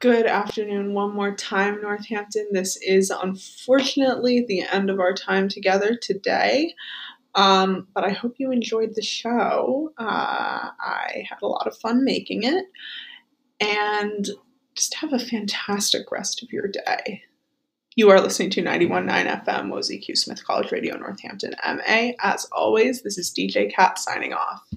Good afternoon, one more time, Northampton. This is unfortunately the end of our time together today, um, but I hope you enjoyed the show. Uh, I had a lot of fun making it, and just have a fantastic rest of your day. You are listening to 91.9 FM, WOZQ. Smith College Radio, Northampton, MA. As always, this is DJ Cat signing off.